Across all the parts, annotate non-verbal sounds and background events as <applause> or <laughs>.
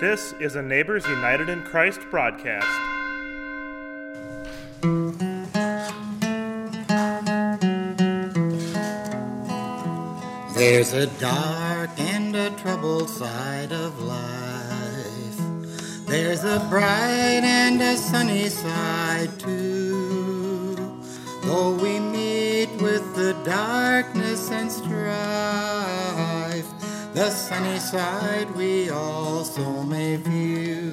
This is a Neighbors United in Christ broadcast. There's a dark and a troubled side of life. There's a bright and a sunny side too. Though we meet with the darkness and strife, the sunny side we also may view.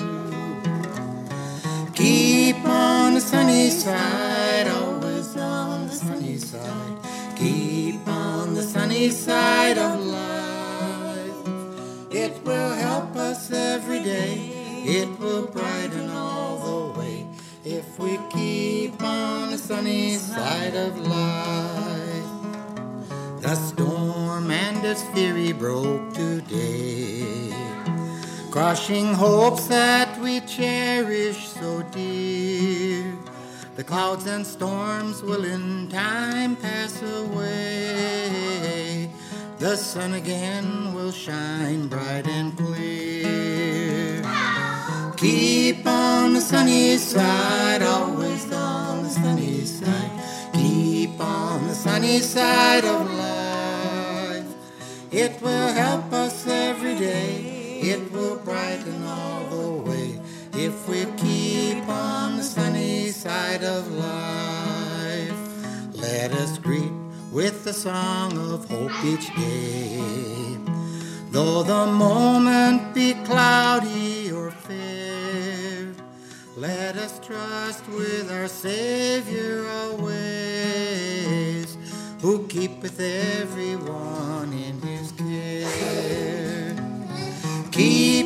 Keep on the sunny side, always on the sunny side. Keep on the sunny side of life. It will help us every day. It will brighten all the way if we keep on the sunny side of life. The storm and its fury broke crushing hopes that we cherish so dear. The clouds and storms will in time pass away. The sun again will shine bright and clear. Keep on the sunny side, always on the sunny side. Keep on the sunny side of life. It will help us every day. It will brighten all the way if we keep on the sunny side of life. Let us greet with the song of hope each day. Though the moment be cloudy or fair, let us trust with our Savior always, who keepeth everyone in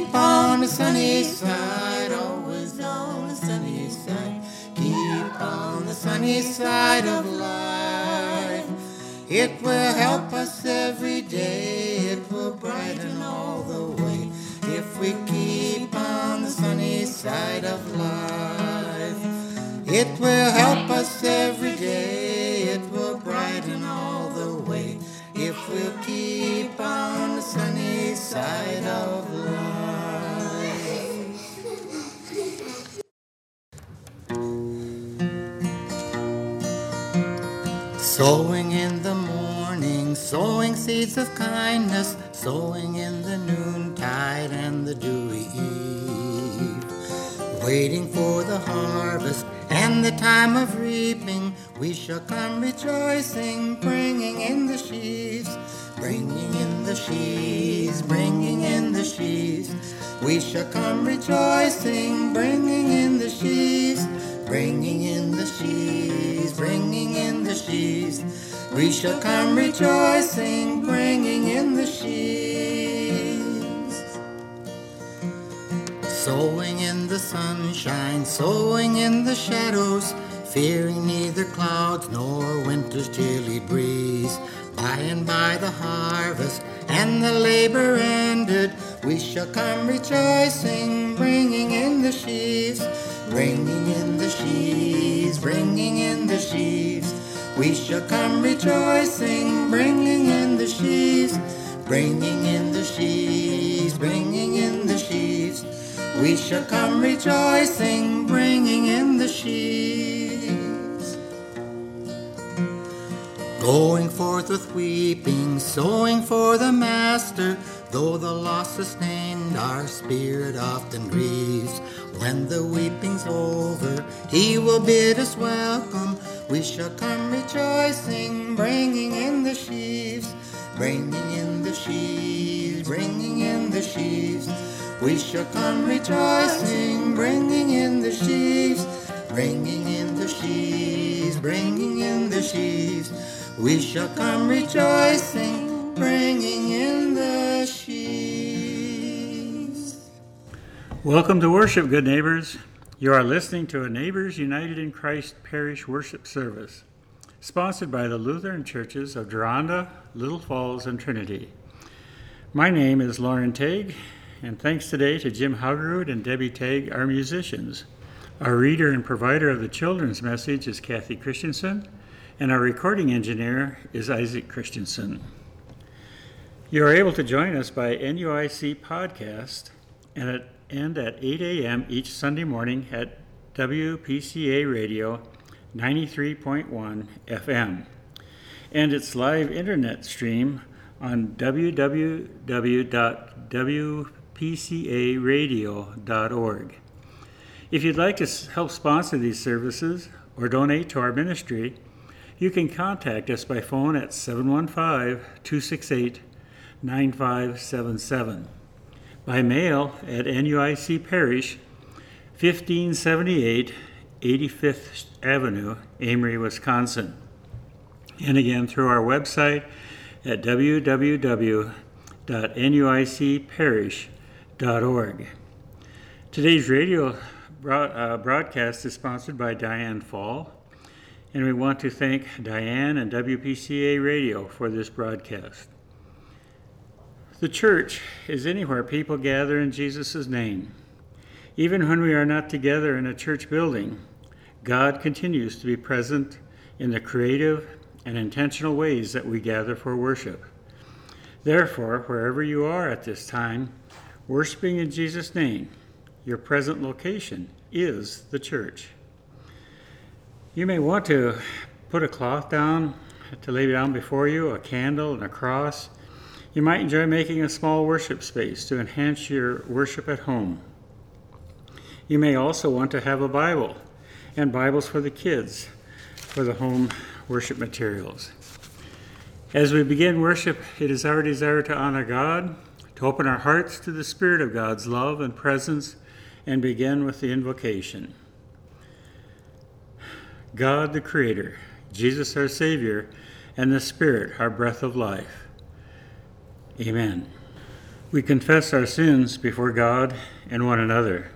Keep on the sunny side, always on the sunny side. Keep on the sunny side of life. It will help us every day. It will brighten all the way if we keep on the sunny side of life. It will help us every day. It will brighten all the way if we'll keep on the sunny side of life. Sowing in the morning, sowing seeds of kindness, sowing in the noontide and the dewy eve. Waiting for the harvest and the time of reaping, we shall come rejoicing, bringing in the sheaves, bringing in the sheaves, bringing in the sheaves. We shall come rejoicing, bringing in the sheaves, bringing in the sheaves, bringing in the sheaves. We shall come rejoicing, bringing in the sheaves. Sowing in the sunshine, sowing in the shadows, fearing neither clouds nor winter's chilly breeze. By and by the harvest and the labor ended, we shall come rejoicing, bringing in the sheaves, bringing in the sheaves, bringing in the sheaves. We shall come rejoicing, bringing in the sheaves, bringing in the sheaves, bringing in the sheaves. We shall come rejoicing, bringing in the sheaves. Going forth with weeping, sowing for the Master, though the loss sustained, our spirit often grieves. When the weeping's over, He will bid us welcome. We shall come rejoicing, bringing in the sheaves, bringing in the sheaves, bringing in the sheaves. We shall come rejoicing, bringing in the sheaves, bringing in the sheaves, bringing in the sheaves. We shall come rejoicing, bringing in the sheaves. Welcome to worship, good neighbors. You are listening to a Neighbors United in Christ parish worship service, sponsored by the Lutheran churches of Deronda, Little Falls, and Trinity. My name is Lauren Tague, and thanks today to Jim Haugerud and Debbie Tague, our musicians. Our reader and provider of the children's message is Kathy Christensen, and our recording engineer is Isaac Christensen. You are able to join us by NUIC Podcast and at and at 8 a.m. each Sunday morning at WPCA Radio 93.1 FM and its live internet stream on www.wpcaradio.org. If you'd like to help sponsor these services or donate to our ministry, you can contact us by phone at 715 268 9577, by mail at NUIC Parish, 1578 85th Avenue, Amery, Wisconsin, and again through our website at www.nuicparish.org. Today's radio uh, broadcast is sponsored by Diane Fall, and we want to thank Diane and WPCA Radio for this broadcast. The church is anywhere people gather in Jesus' name. Even when we are not together in a church building, God continues to be present in the creative and intentional ways that we gather for worship. Therefore, wherever you are at this time, worshiping in Jesus' name, your present location is the church. You may want to put a cloth down to lay down before you, a candle and a cross you might enjoy making a small worship space to enhance your worship at home. You may also want to have a Bible and Bibles for the kids for the home worship materials. As we begin worship, it is our desire to honor God, to open our hearts to the Spirit of God's love and presence, and begin with the invocation. God the Creator, Jesus our Savior, and the Spirit, our breath of life. Amen. We confess our sins before God and one another.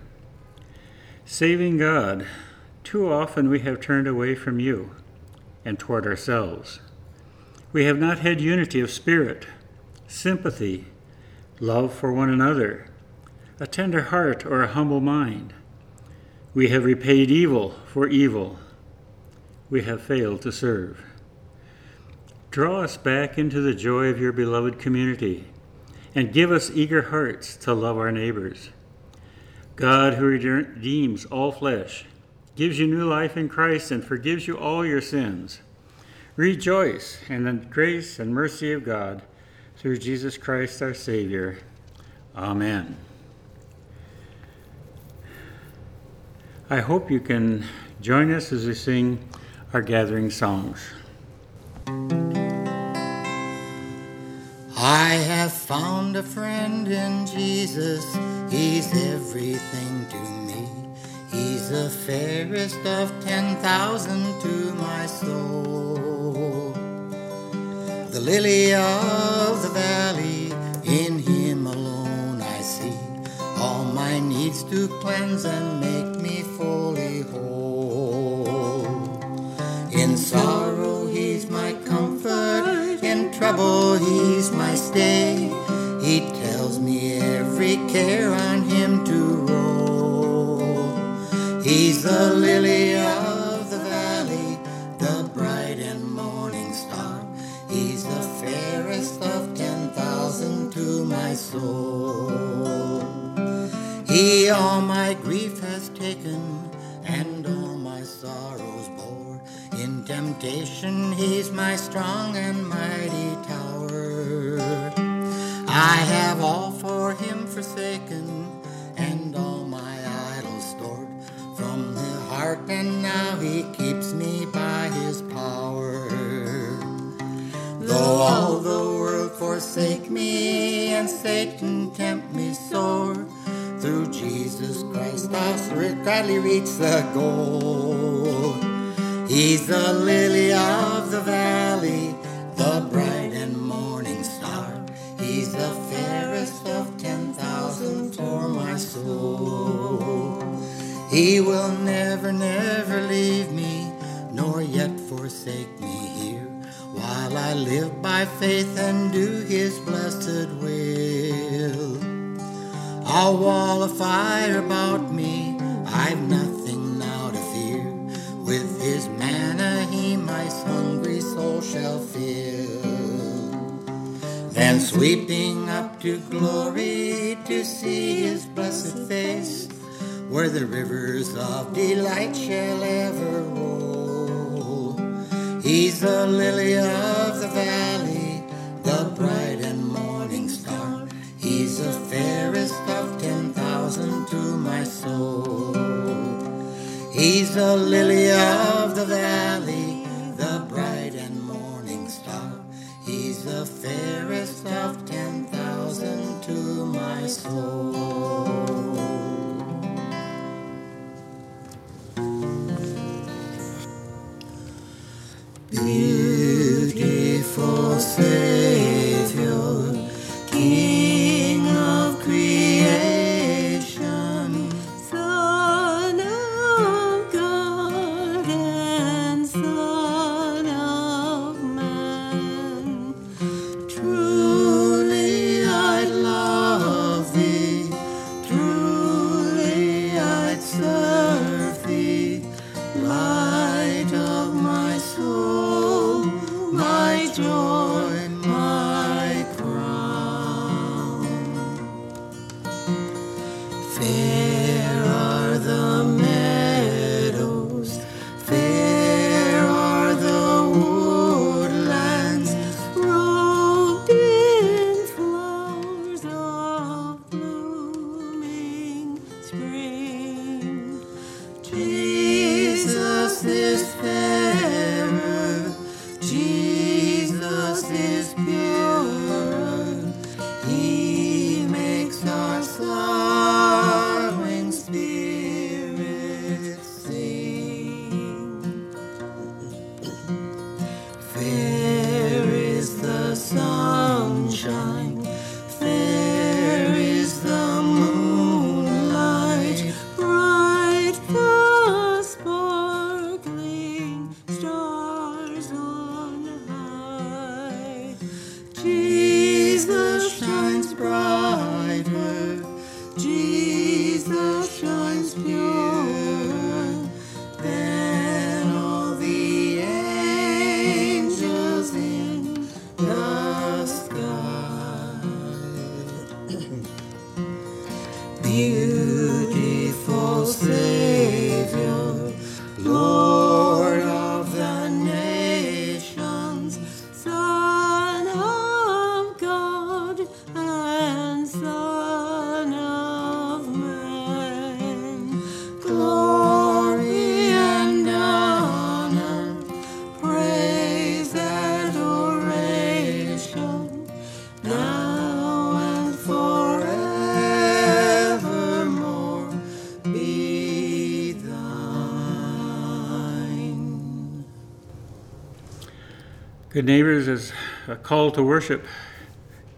Saving God, too often we have turned away from you and toward ourselves. We have not had unity of spirit, sympathy, love for one another, a tender heart or a humble mind. We have repaid evil for evil. We have failed to serve. Draw us back into the joy of your beloved community and give us eager hearts to love our neighbors. God, who redeems all flesh, gives you new life in Christ and forgives you all your sins. Rejoice in the grace and mercy of God through Jesus Christ our Savior. Amen. I hope you can join us as we sing our gathering songs. I have found a friend in Jesus. He's everything to me. He's the fairest of ten thousand to my soul. The lily of the valley, in him alone I see all my needs to cleanse and make me fully whole. Sorrow, he's my comfort. In trouble, he's my stay. He tells me every care on him to roll. He's the lily of the valley, the bright and morning star. He's the fairest of ten thousand to my soul. He all my grief has taken Temptation, he's my strong and mighty tower. I have all for him forsaken and all my idols stored from the heart, and now he keeps me by his power. Though all the world forsake me and Satan tempt me sore, through Jesus Christ I'll gladly reach the goal. He's the lily of the valley, the bright and morning star. He's the fairest of ten thousand for my soul. He will never, never leave me, nor yet forsake me here, while I live by faith and do his blessed will. A wall of fire about me, I've nothing shall fill. Then sweeping up to glory to see his blessed face, where the rivers of delight shall ever roll. He's the lily of the valley, the bright and morning star. He's the fairest of ten thousand to my soul. He's the lily of the valley, Good neighbors, is a call to worship,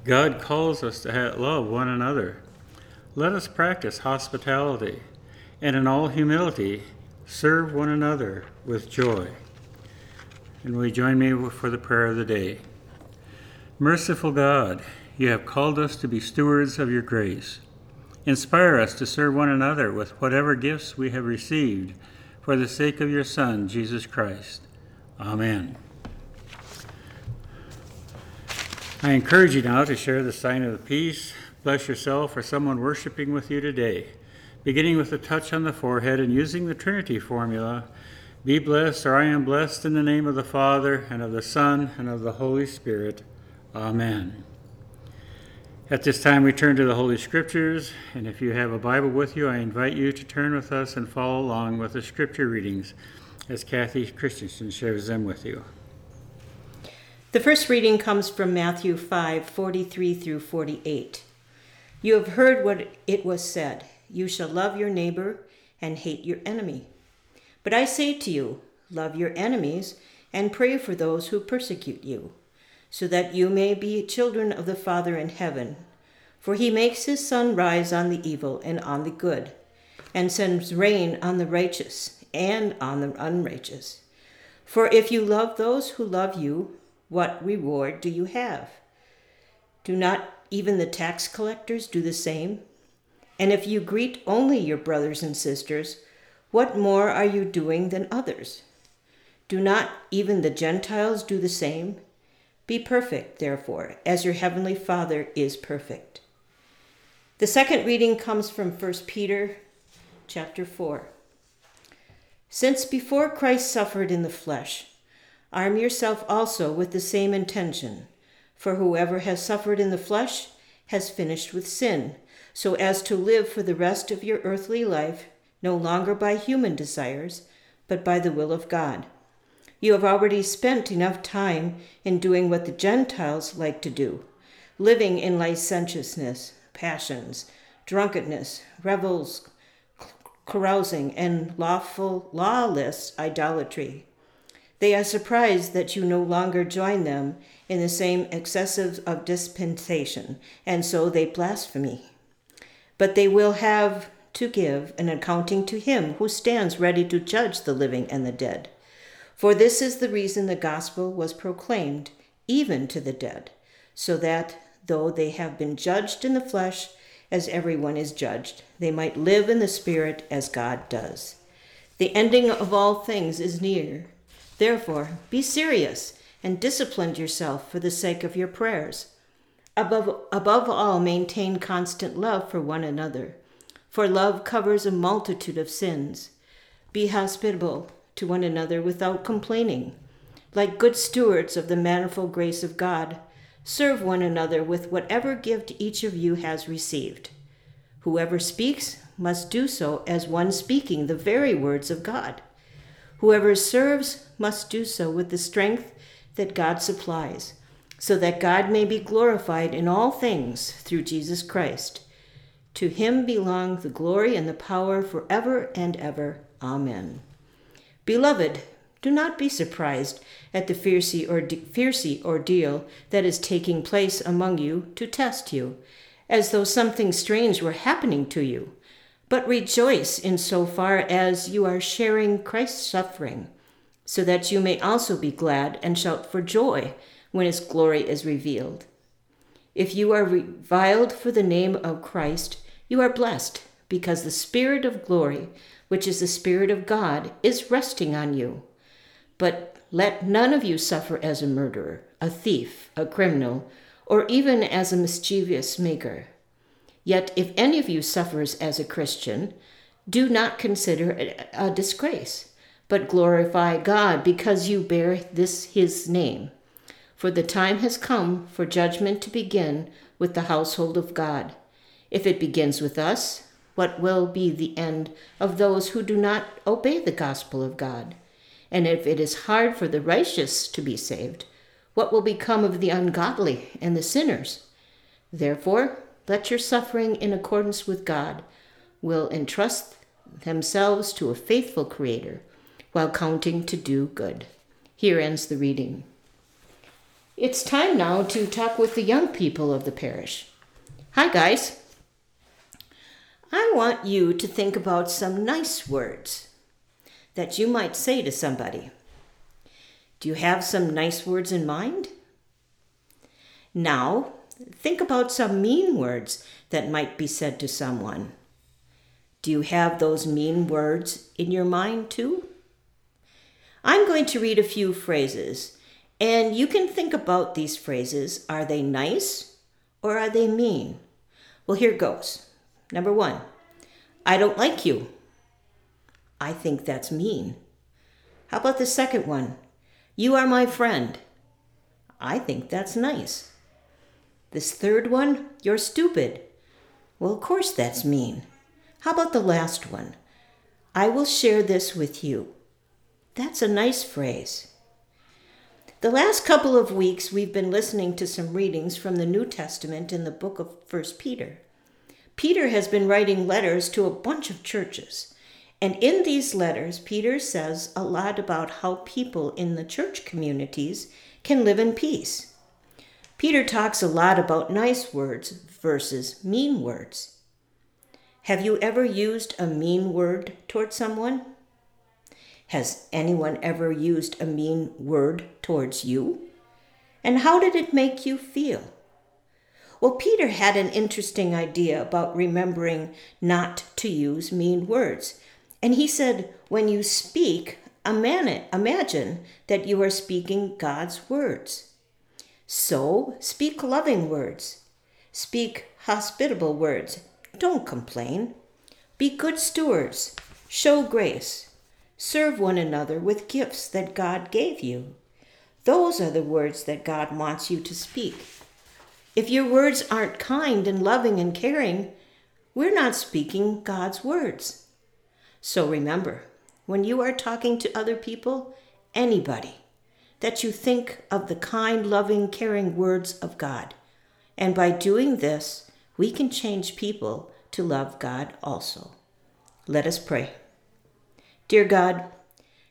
God calls us to love one another. Let us practice hospitality and in all humility serve one another with joy. And will you join me for the prayer of the day? Merciful God, you have called us to be stewards of your grace. Inspire us to serve one another with whatever gifts we have received for the sake of your Son, Jesus Christ. Amen. I encourage you now to share the sign of the peace. Bless yourself or someone worshiping with you today, beginning with a touch on the forehead and using the Trinity formula Be blessed, or I am blessed in the name of the Father, and of the Son, and of the Holy Spirit. Amen. At this time, we turn to the Holy Scriptures, and if you have a Bible with you, I invite you to turn with us and follow along with the Scripture readings as Kathy Christensen shares them with you. The first reading comes from Matthew 5 43 through 48. You have heard what it was said You shall love your neighbor and hate your enemy. But I say to you, love your enemies and pray for those who persecute you, so that you may be children of the Father in heaven. For he makes his sun rise on the evil and on the good, and sends rain on the righteous and on the unrighteous. For if you love those who love you, what reward do you have? Do not even the tax collectors do the same? And if you greet only your brothers and sisters, what more are you doing than others? Do not even the Gentiles do the same? Be perfect, therefore, as your heavenly Father is perfect. The second reading comes from 1 Peter chapter 4. Since before Christ suffered in the flesh, arm yourself also with the same intention. For whoever has suffered in the flesh has finished with sin, so as to live for the rest of your earthly life no longer by human desires, but by the will of God. You have already spent enough time in doing what the Gentiles like to do, living in licentiousness, passions, drunkenness, revels, carousing, and lawful, lawless idolatry. They are surprised that you no longer join them in the same excesses of dispensation, and so they blaspheme. But they will have to give an accounting to him who stands ready to judge the living and the dead. For this is the reason the gospel was proclaimed, even to the dead, so that, though they have been judged in the flesh, as everyone is judged, they might live in the Spirit as God does. The ending of all things is near. Therefore, be serious and discipline yourself for the sake of your prayers. Above, above all, maintain constant love for one another, for love covers a multitude of sins. Be hospitable to one another without complaining. Like good stewards of the manifold grace of God, serve one another with whatever gift each of you has received. Whoever speaks must do so as one speaking the very words of God. Whoever serves must do so with the strength that God supplies, so that God may be glorified in all things through Jesus Christ. To him belong the glory and the power forever and ever. Amen. Beloved, do not be surprised at the fiercy, or ordeal that is taking place among you to test you, as though something strange were happening to you. But rejoice in so far as you are sharing Christ's suffering, so that you may also be glad and shout for joy when his glory is revealed. If you are reviled for the name of Christ, you are blessed, because the Spirit of glory, which is the Spirit of God, is resting on you. But let none of you suffer as a murderer, a thief, a criminal, or even as a mischievous maker. Yet if any of you suffers as a Christian, do not consider it a disgrace, but glorify God because you bear this his name. For the time has come for judgment to begin with the household of God. If it begins with us, what will be the end of those who do not obey the gospel of God? And if it is hard for the righteous to be saved, what will become of the ungodly and the sinners? Therefore, let your suffering in accordance with God will entrust themselves to a faithful Creator while counting to do good. Here ends the reading. It's time now to talk with the young people of the parish. Hi, guys. I want you to think about some nice words that you might say to somebody. Do you have some nice words in mind? Now, think about some mean words that might be said to someone. Do you have those mean words in your mind too? I'm going to read a few phrases, and you can think about these phrases. Are they nice or are they mean? Well, here goes. Number one, I don't like you. I think that's mean. How about the second one? You are my friend. I think that's nice. This third one, you're stupid. Well, of course that's mean. How about the last one? I will share this with you. That's a nice phrase. The last couple of weeks, we've been listening to some readings from the New Testament in the book of First Peter. Peter has been writing letters to a bunch of churches. And in these letters, Peter says a lot about how people in the church communities can live in peace. Peter talks a lot about nice words versus mean words. Have you ever used a mean word toward someone? Has anyone ever used a mean word towards you? And how did it make you feel? Well, Peter had an interesting idea about remembering not to use mean words. And he said, when you speak, imagine that you are speaking God's words. So speak loving words. Speak hospitable words. Don't complain. Be good stewards. Show grace. Serve one another with gifts that God gave you. Those are the words that God wants you to speak. If your words aren't kind and loving and caring, we're not speaking God's words. So remember, when you are talking to other people, anybody, that you think of the kind, loving, caring words of God. And by doing this, we can change people to love God also. Let us pray. Dear God,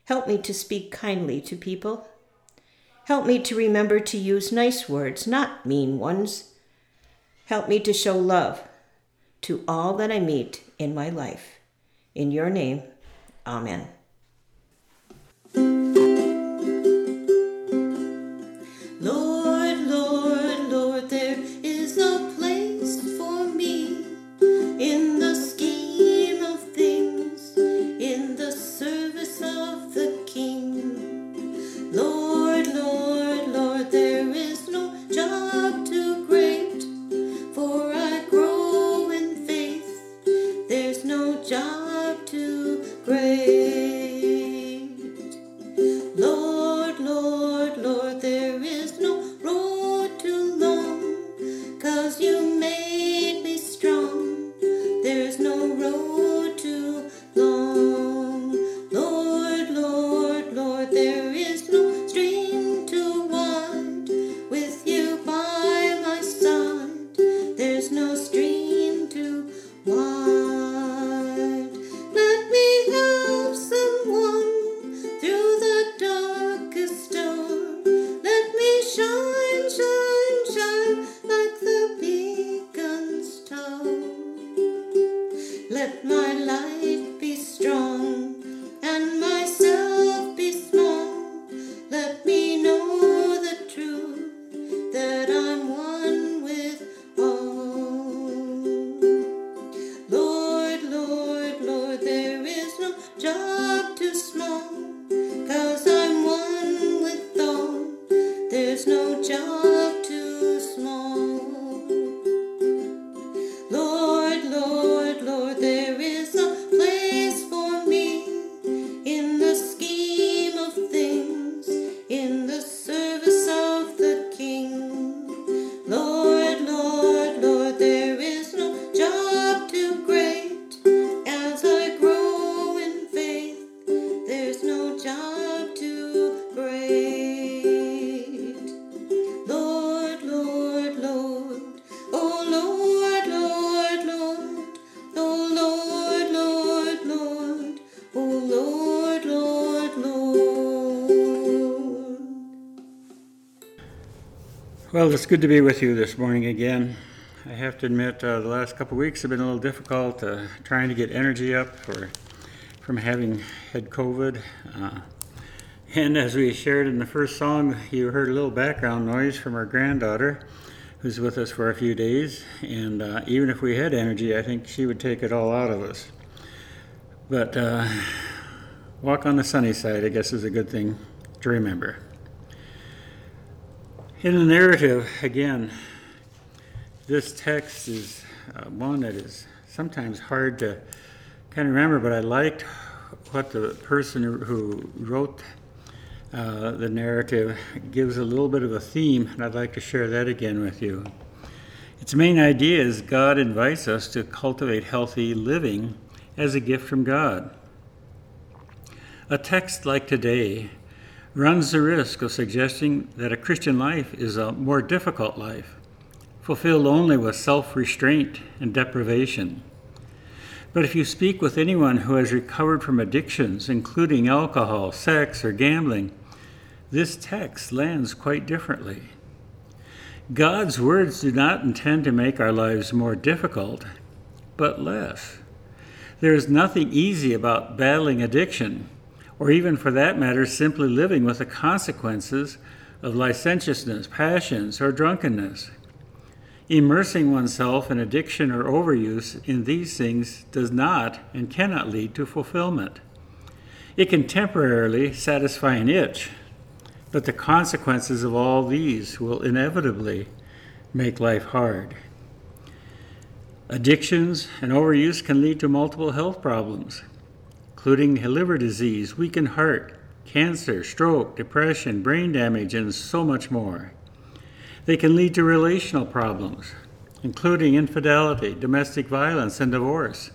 help me to speak kindly to people. Help me to remember to use nice words, not mean ones. Help me to show love to all that I meet in my life. In your name, Amen. It's good to be with you this morning again. I have to admit, uh, the last couple weeks have been a little difficult uh, trying to get energy up for, from having had COVID. Uh, and as we shared in the first song, you heard a little background noise from our granddaughter, who's with us for a few days. And uh, even if we had energy, I think she would take it all out of us. But uh, walk on the sunny side, I guess, is a good thing to remember. In the narrative, again, this text is uh, one that is sometimes hard to kind of remember, but I liked what the person who- wrote uh, the narrative gives a little bit of a theme, and I'd like to share that again with you. Its main idea is God invites us to cultivate healthy living as a gift from God. A text like today runs the risk of suggesting that a Christian life is a more difficult life, fulfilled only with self restraint and deprivation. But if you speak with anyone who has recovered from addictions, including alcohol, sex, or gambling, this text lands quite differently. God's words do not intend to make our lives more difficult, but less. There is nothing easy about battling addiction, or even for that matter, simply living with the consequences of licentiousness, passions, or drunkenness. Immersing oneself in addiction or overuse in these things does not and cannot lead to fulfillment. It can temporarily satisfy an itch, but the consequences of all these will inevitably make life hard. Addictions and overuse can lead to multiple health problems, including liver disease, weakened heart, cancer, stroke, depression, brain damage, and so much more. They can lead to relational problems, including infidelity, domestic violence, and divorce.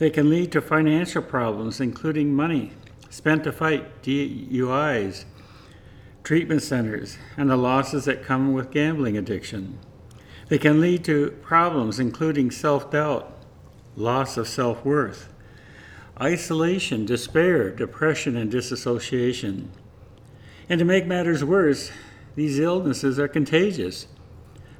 They can lead to financial problems, including money spent to fight DUIs, treatment centers, and the losses that come with gambling addiction. They can lead to problems including self doubt, loss of self worth, isolation, despair, depression, and disassociation. And to make matters worse, these illnesses are contagious.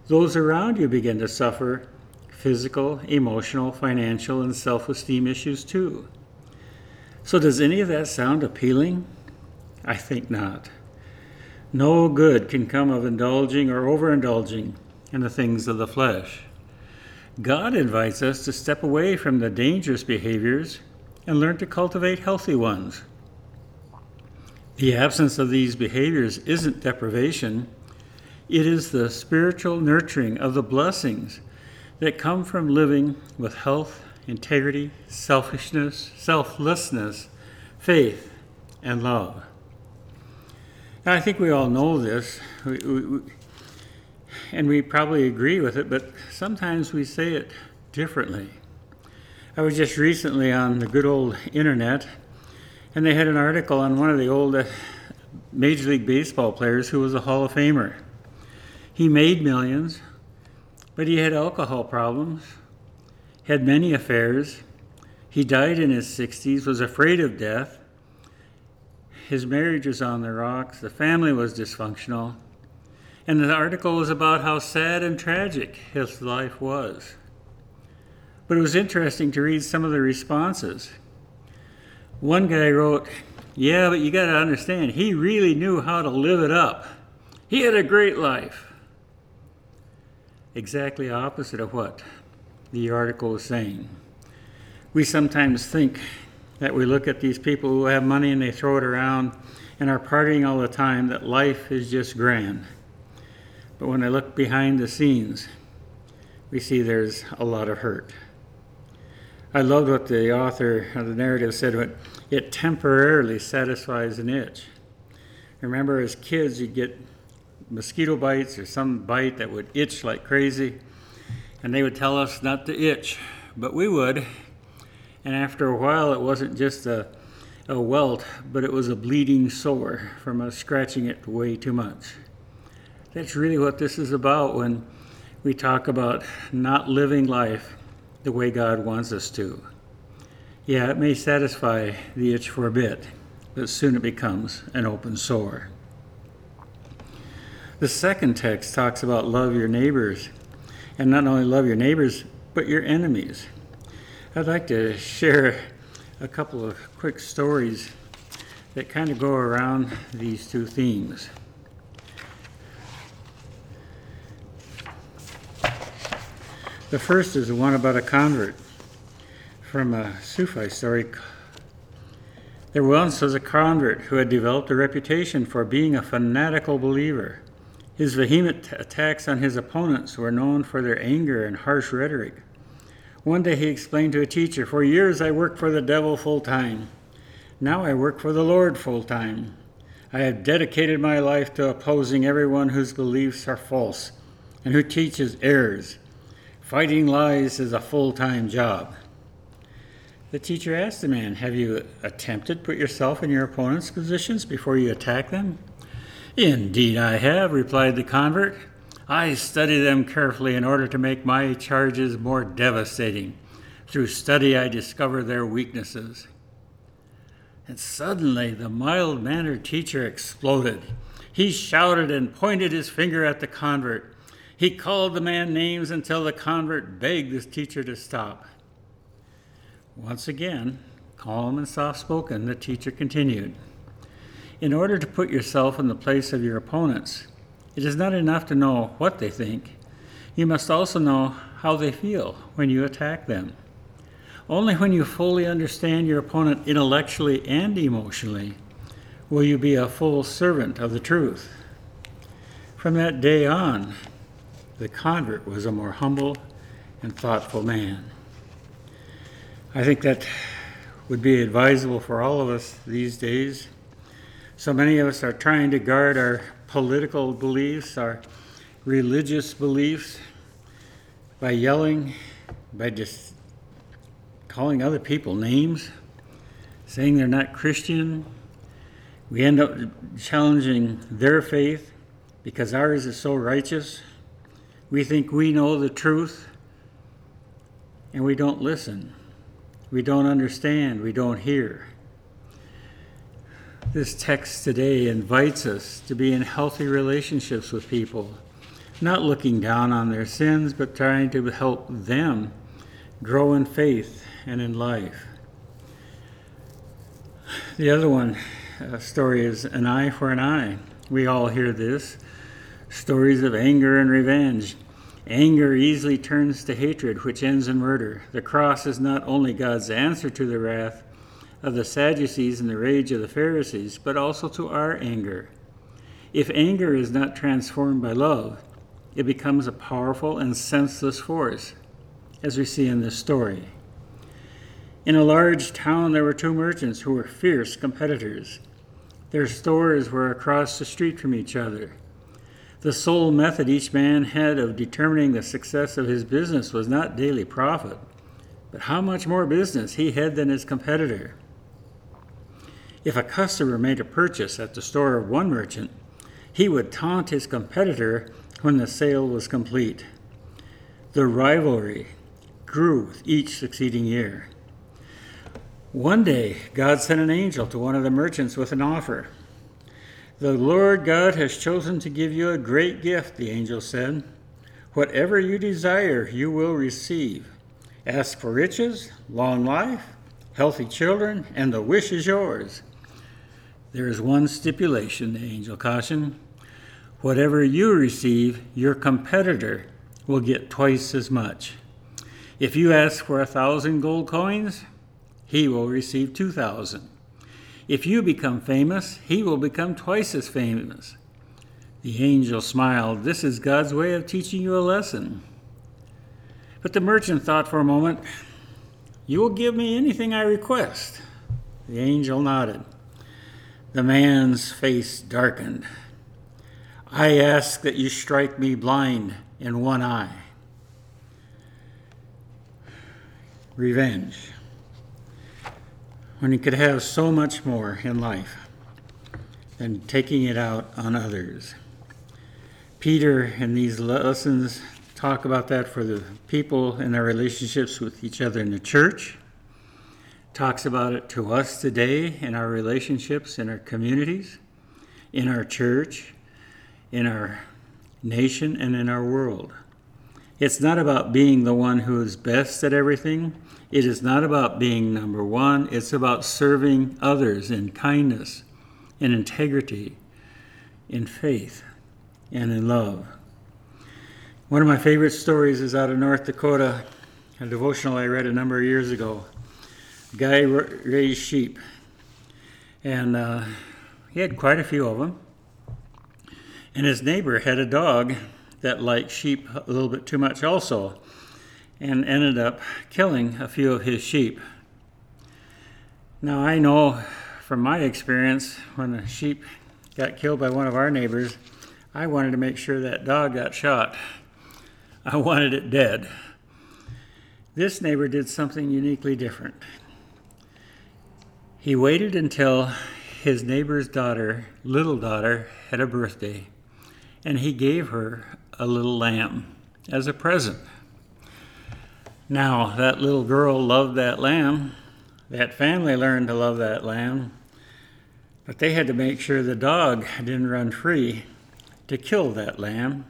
Those around you begin to suffer physical, emotional, financial, and self esteem issues too. So, does any of that sound appealing? I think not. No good can come of indulging or overindulging in the things of the flesh. God invites us to step away from the dangerous behaviors and learn to cultivate healthy ones. The absence of these behaviors isn't deprivation, it is the spiritual nurturing of the blessings that come from living with health, integrity, selfishness, selflessness, faith, and love. I think we all know this, we, we, and we probably agree with it, but sometimes we say it differently. I was just recently on the good old internet, and they had an article on one of the old uh, Major League Baseball players who was a Hall of Famer. He made millions, but he had alcohol problems, had many affairs. He died in his 60s, was afraid of death. His marriage was on the rocks, the family was dysfunctional, and the article was about how sad and tragic his life was. But it was interesting to read some of the responses. One guy wrote, Yeah, but you got to understand, he really knew how to live it up. He had a great life. Exactly opposite of what the article is saying. We sometimes think that we look at these people who have money and they throw it around and are partying all the time, that life is just grand. But when I look behind the scenes, we see there's a lot of hurt. I loved what the author of the narrative said it temporarily satisfies an itch. Remember, as kids, you'd get mosquito bites or some bite that would itch like crazy, and they would tell us not to itch, but we would. And after a while, it wasn't just a, a welt, but it was a bleeding sore from us scratching it way too much. That's really what this is about when we talk about not living life the way God wants us to. Yeah, it may satisfy the itch for a bit, but soon it becomes an open sore. The second text talks about love your neighbors, and not only love your neighbors, but your enemies. I'd like to share a couple of quick stories that kind of go around these two themes. The first is the one about a convert from a Sufi story. There once was a convert who had developed a reputation for being a fanatical believer. His vehement attacks on his opponents were known for their anger and harsh rhetoric. One day he explained to a teacher, For years I worked for the devil full time. Now I work for the Lord full time. I have dedicated my life to opposing everyone whose beliefs are false and who teaches errors. Fighting lies is a full time job. The teacher asked the man, Have you attempted to put yourself in your opponent's positions before you attack them? Indeed, I have, replied the convert. I study them carefully in order to make my charges more devastating. Through study, I discover their weaknesses. And suddenly, the mild mannered teacher exploded. He shouted and pointed his finger at the convert. He called the man names until the convert begged his teacher to stop. Once again, calm and soft spoken, the teacher continued. In order to put yourself in the place of your opponents, it is not enough to know what they think. You must also know how they feel when you attack them. Only when you fully understand your opponent intellectually and emotionally Will you be a full servant of the truth? From that day on, the convert was a more humble and thoughtful man. I think that would be advisable for all of us these days. So many of us are trying to guard our political beliefs, our religious beliefs, by yelling, by just calling other people names, saying they're not Christian. We end up challenging their faith because ours is so righteous. We think we know the truth and we don't listen. We don't understand. We don't hear. This text today invites us to be in healthy relationships with people, not looking down on their sins, but trying to help them grow in faith and in life. The other one uh, story is an eye for an eye. We all hear this stories of anger and revenge. Anger easily turns to hatred, which ends in murder. The cross is not only God's answer to the wrath of the Sadducees and the rage of the Pharisees, but also to our anger. If anger is not transformed by love, it becomes a powerful and senseless force, as we see in this story. In a large town, there were two merchants who were fierce competitors. Their stores were across the street from each other. The sole method each man had of determining the success of his business was not daily profit, but how much more business he had than his competitor. If a customer made a purchase at the store of one merchant, he would taunt his competitor when the sale was complete. The rivalry grew with each succeeding year. One day, God sent an angel to one of the merchants with an offer. The Lord God has chosen to give you a great gift, the angel said. Whatever you desire, you will receive. Ask for riches, long life, healthy children, and the wish is yours. There is one stipulation, the angel cautioned. Whatever you receive, your competitor will get twice as much. If you ask for a thousand gold coins, he will receive two thousand. If you become famous, he will become twice as famous. The angel smiled. This is God's way of teaching you a lesson. But the merchant thought for a moment, You will give me anything I request. The angel nodded. The man's face darkened. I ask that you strike me blind in one eye. Revenge when he could have so much more in life than taking it out on others. Peter, in these lessons, talk about that for the people in their relationships with each other in the church. Talks about it to us today in our relationships in our communities, in our church, in our nation, and in our world. It's not about being the one who is best at everything. It is not about being number one. It's about serving others in kindness, in integrity, in faith, and in love. One of my favorite stories is out of North Dakota, a devotional I read a number of years ago. A guy raised sheep, and uh, he had quite a few of them. And his neighbor had a dog that liked sheep a little bit too much also and ended up killing a few of his sheep. Now, I know from my experience when a sheep got killed by one of our neighbors, I wanted to make sure that dog got shot. I <laughs> wanted it dead. This neighbor did something uniquely different. He waited until his neighbor's daughter, little daughter, had a birthday, and he gave her a little lamb as a present. Now, that little girl loved that lamb. That family learned to love that lamb. But they had to make sure the dog didn't run free to kill that lamb.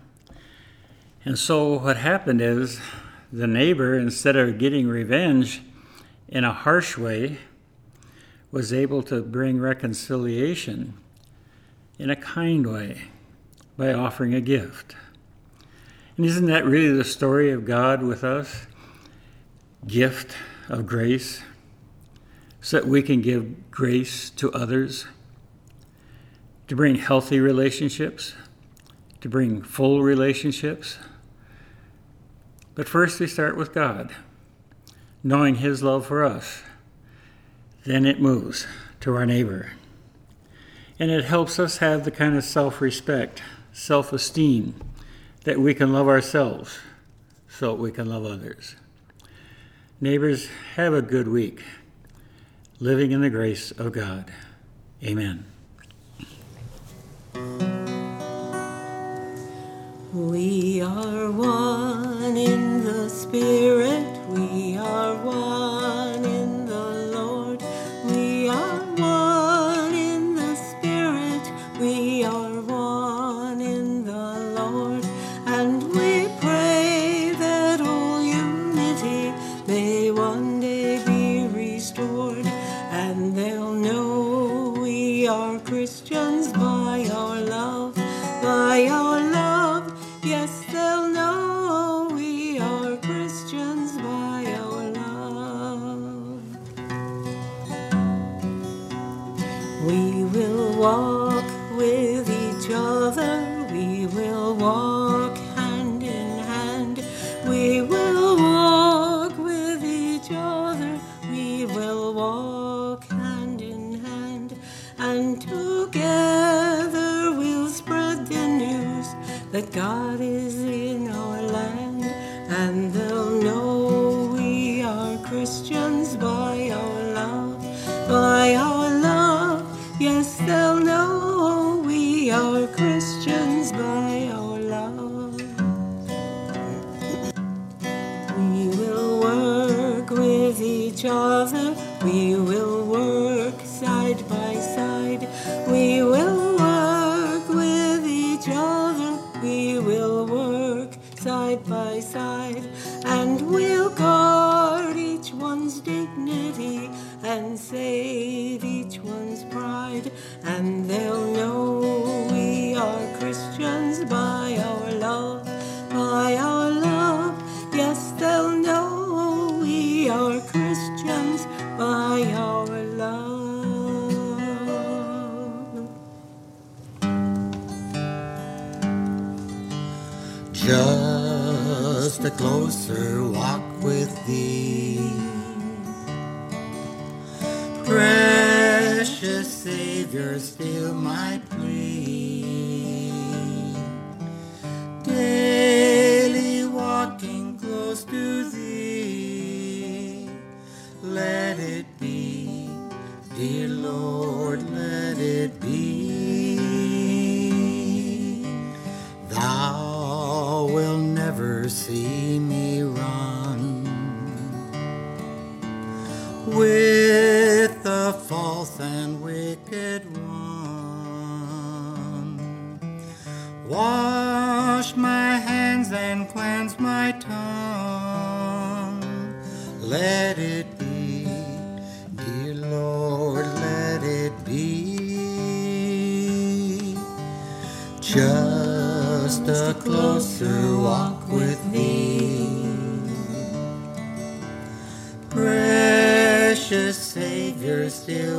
And so, what happened is the neighbor, instead of getting revenge in a harsh way, was able to bring reconciliation in a kind way by offering a gift. And isn't that really the story of God with us? gift of grace so that we can give grace to others, to bring healthy relationships, to bring full relationships. But first, we start with God, knowing His love for us. Then it moves to our neighbor. And it helps us have the kind of self respect, self esteem that we can love ourselves so we can love others. Neighbors, have a good week. Living in the grace of God. Amen. We are one in the Spirit, we are one. wall. let it be. Dear Lord, let it be. Thou will never see. still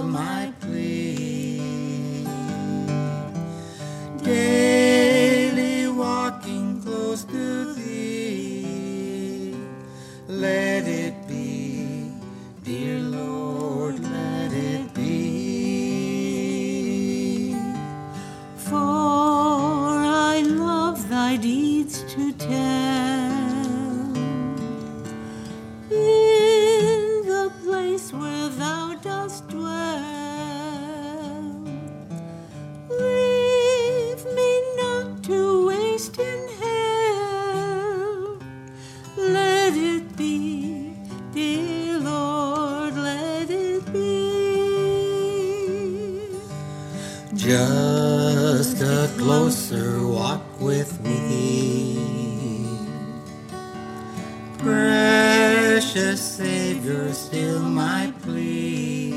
precious Savior, still my plea.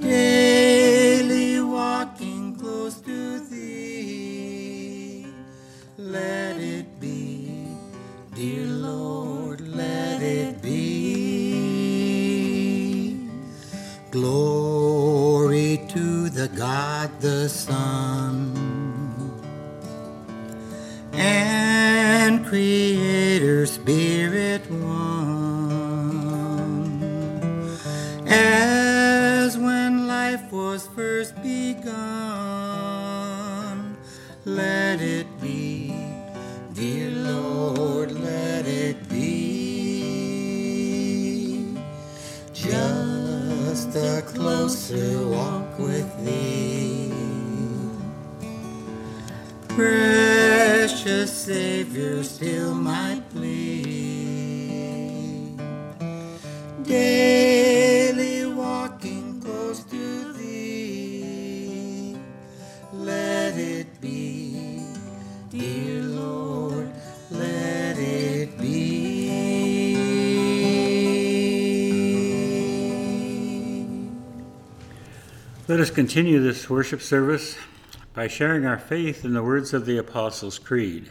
Daily walking close to Thee, let it be, dear Lord, let it be. Glory to the God the Son. Creator Spirit one. As when life was first begun, let it be, dear Lord, let it be. Just a closer walk with Thee. Precious Savior, still my plea. Daily walking close to Thee. Let it be, dear Lord, let it be. Let us continue this worship service by sharing our faith in the words of the Apostles' Creed.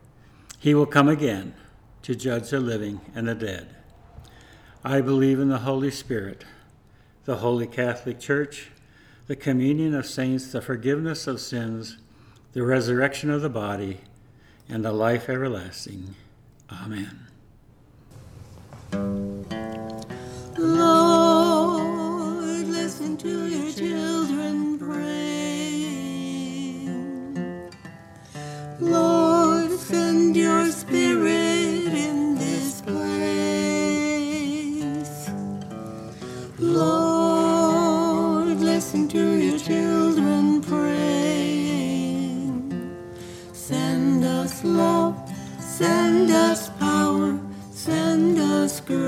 He will come again to judge the living and the dead. I believe in the Holy Spirit, the Holy Catholic Church, the communion of saints, the forgiveness of sins, the resurrection of the body, and the life everlasting. Amen. Lord, listen to your children pray. Send us power, send us grace.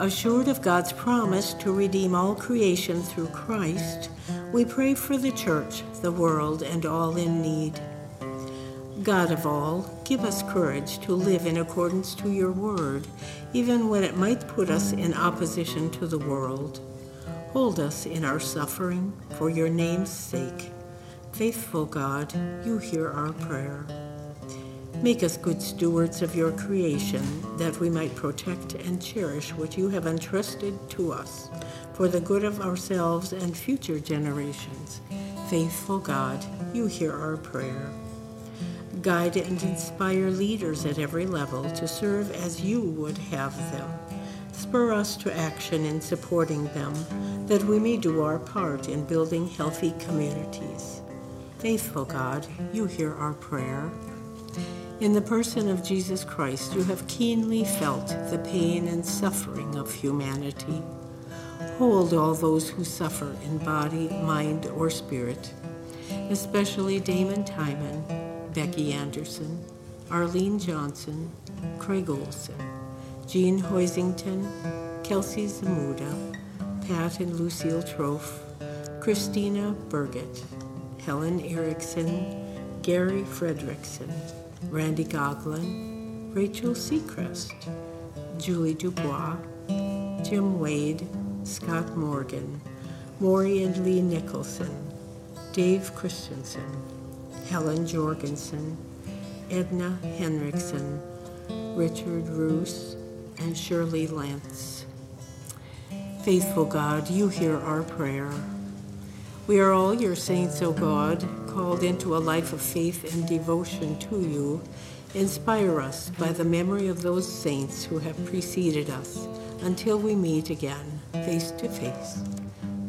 Assured of God's promise to redeem all creation through Christ, we pray for the church, the world, and all in need. God of all, give us courage to live in accordance to your word, even when it might put us in opposition to the world. Hold us in our suffering for your name's sake. Faithful God, you hear our prayer. Make us good stewards of your creation, that we might protect and cherish what you have entrusted to us for the good of ourselves and future generations. Faithful God, you hear our prayer. Guide and inspire leaders at every level to serve as you would have them. Spur us to action in supporting them, that we may do our part in building healthy communities. Faithful God, you hear our prayer. In the person of Jesus Christ, you have keenly felt the pain and suffering of humanity. Hold all those who suffer in body, mind, or spirit, especially Damon Timon, Becky Anderson, Arlene Johnson, Craig Olson, Jean Hoisington, Kelsey Zamuda, Pat and Lucille Trofe, Christina Burgett, Helen Erickson, Gary Fredrickson, Randy Goglin, Rachel Seacrest, Julie Dubois, Jim Wade, Scott Morgan, Maury and Lee Nicholson, Dave Christensen, Helen Jorgensen, Edna Henriksen, Richard Roos, and Shirley Lance. Faithful God, you hear our prayer. We are all your saints, O God, called into a life of faith and devotion to you. Inspire us by the memory of those saints who have preceded us until we meet again, face to face.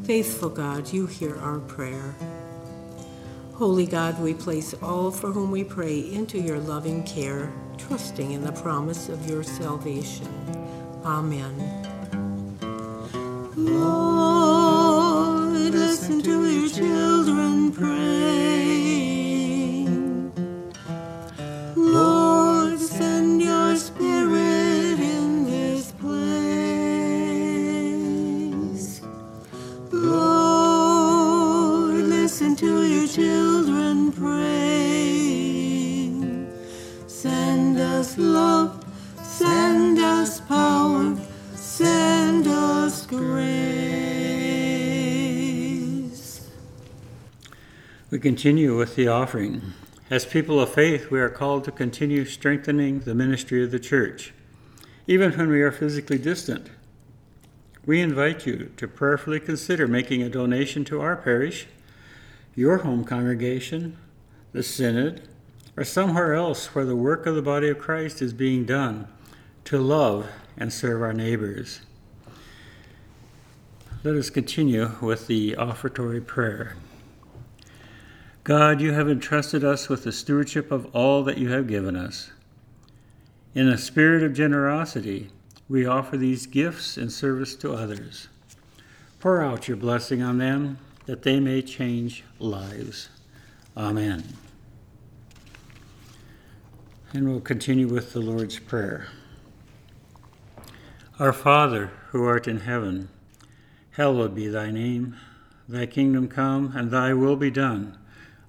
Faithful God, you hear our prayer. Holy God, we place all for whom we pray into your loving care, trusting in the promise of your salvation. Amen. Lord, continue with the offering. As people of faith, we are called to continue strengthening the ministry of the church, even when we are physically distant. We invite you to prayerfully consider making a donation to our parish, your home congregation, the synod, or somewhere else where the work of the body of Christ is being done to love and serve our neighbors. Let us continue with the offertory prayer. God, you have entrusted us with the stewardship of all that you have given us. In a spirit of generosity, we offer these gifts in service to others. Pour out your blessing on them that they may change lives. Amen. And we'll continue with the Lord's Prayer. Our Father, who art in heaven, hallowed be thy name. Thy kingdom come, and thy will be done,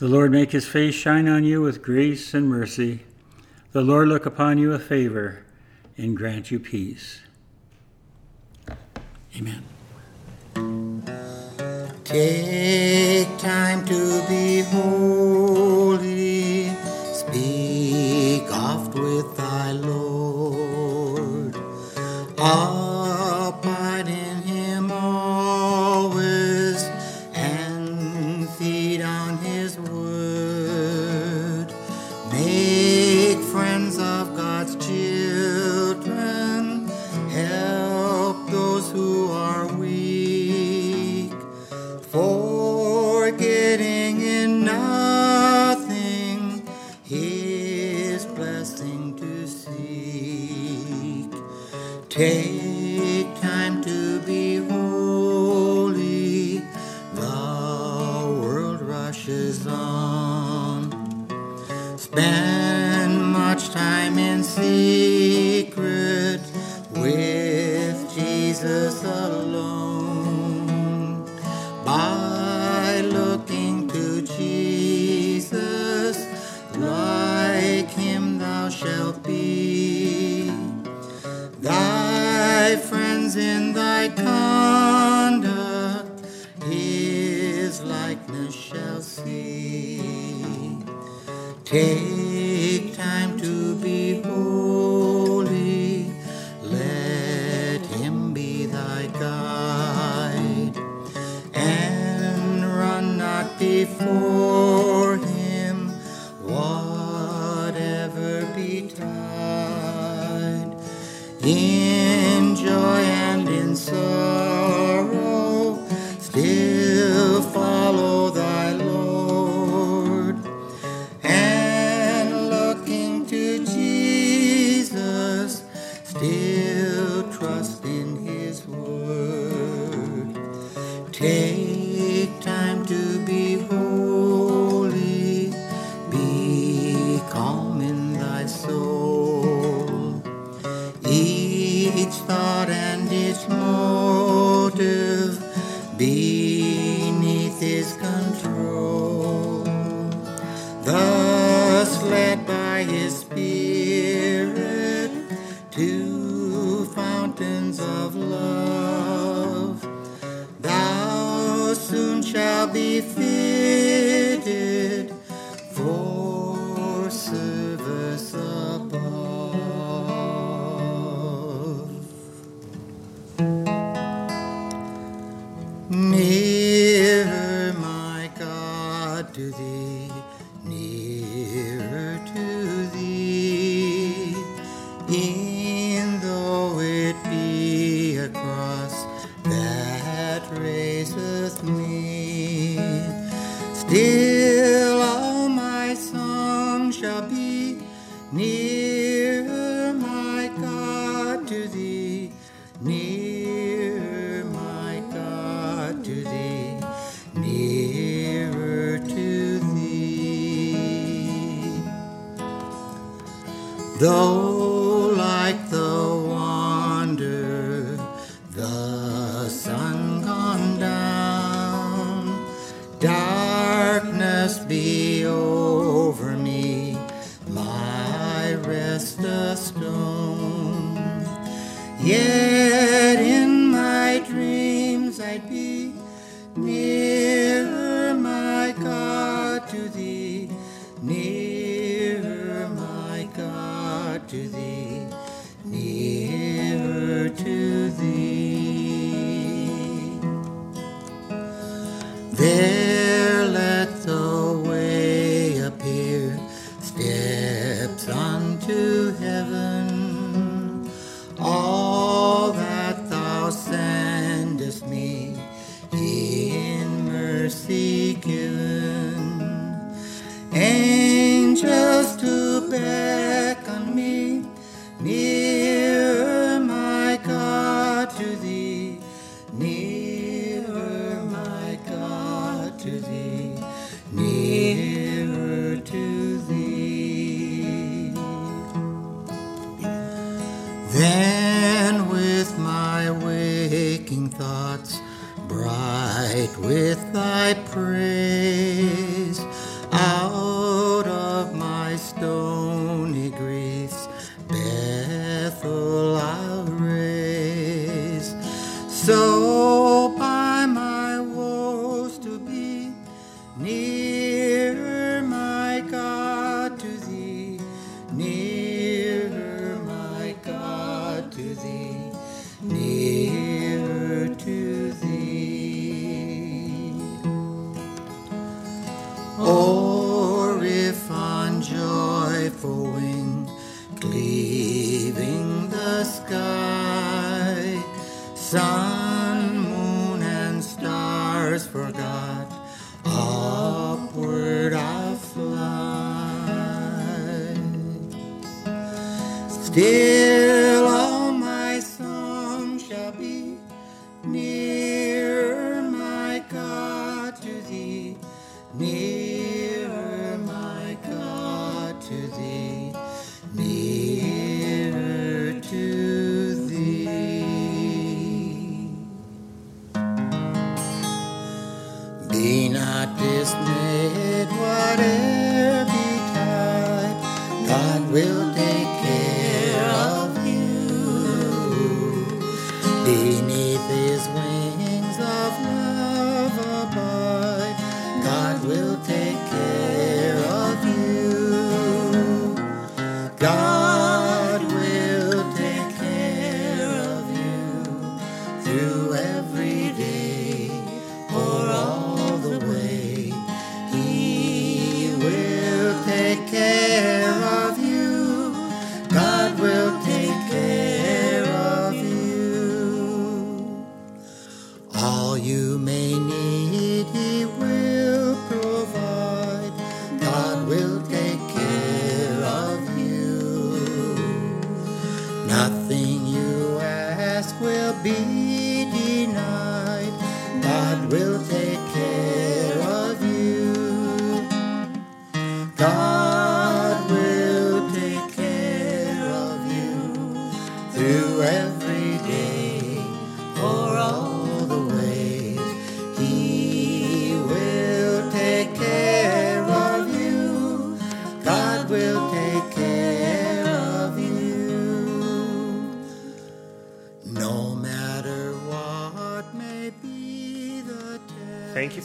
The Lord make his face shine on you with grace and mercy. The Lord look upon you with favor and grant you peace. Amen. Take time to be holy. Speak oft with thy Lord. Thy conduct his likeness shall see. Take time to Then with my waking thoughts, bright with thy praise. God.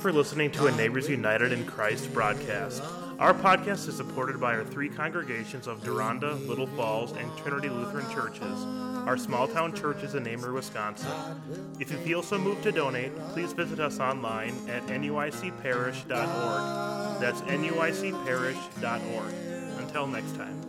for listening to a Neighbors United in Christ broadcast. Our podcast is supported by our three congregations of Deronda, Little Falls, and Trinity Lutheran Churches, our small town churches in Amery, Wisconsin. If you feel so moved to donate, please visit us online at nuicparish.org. That's nuicparish.org. Until next time.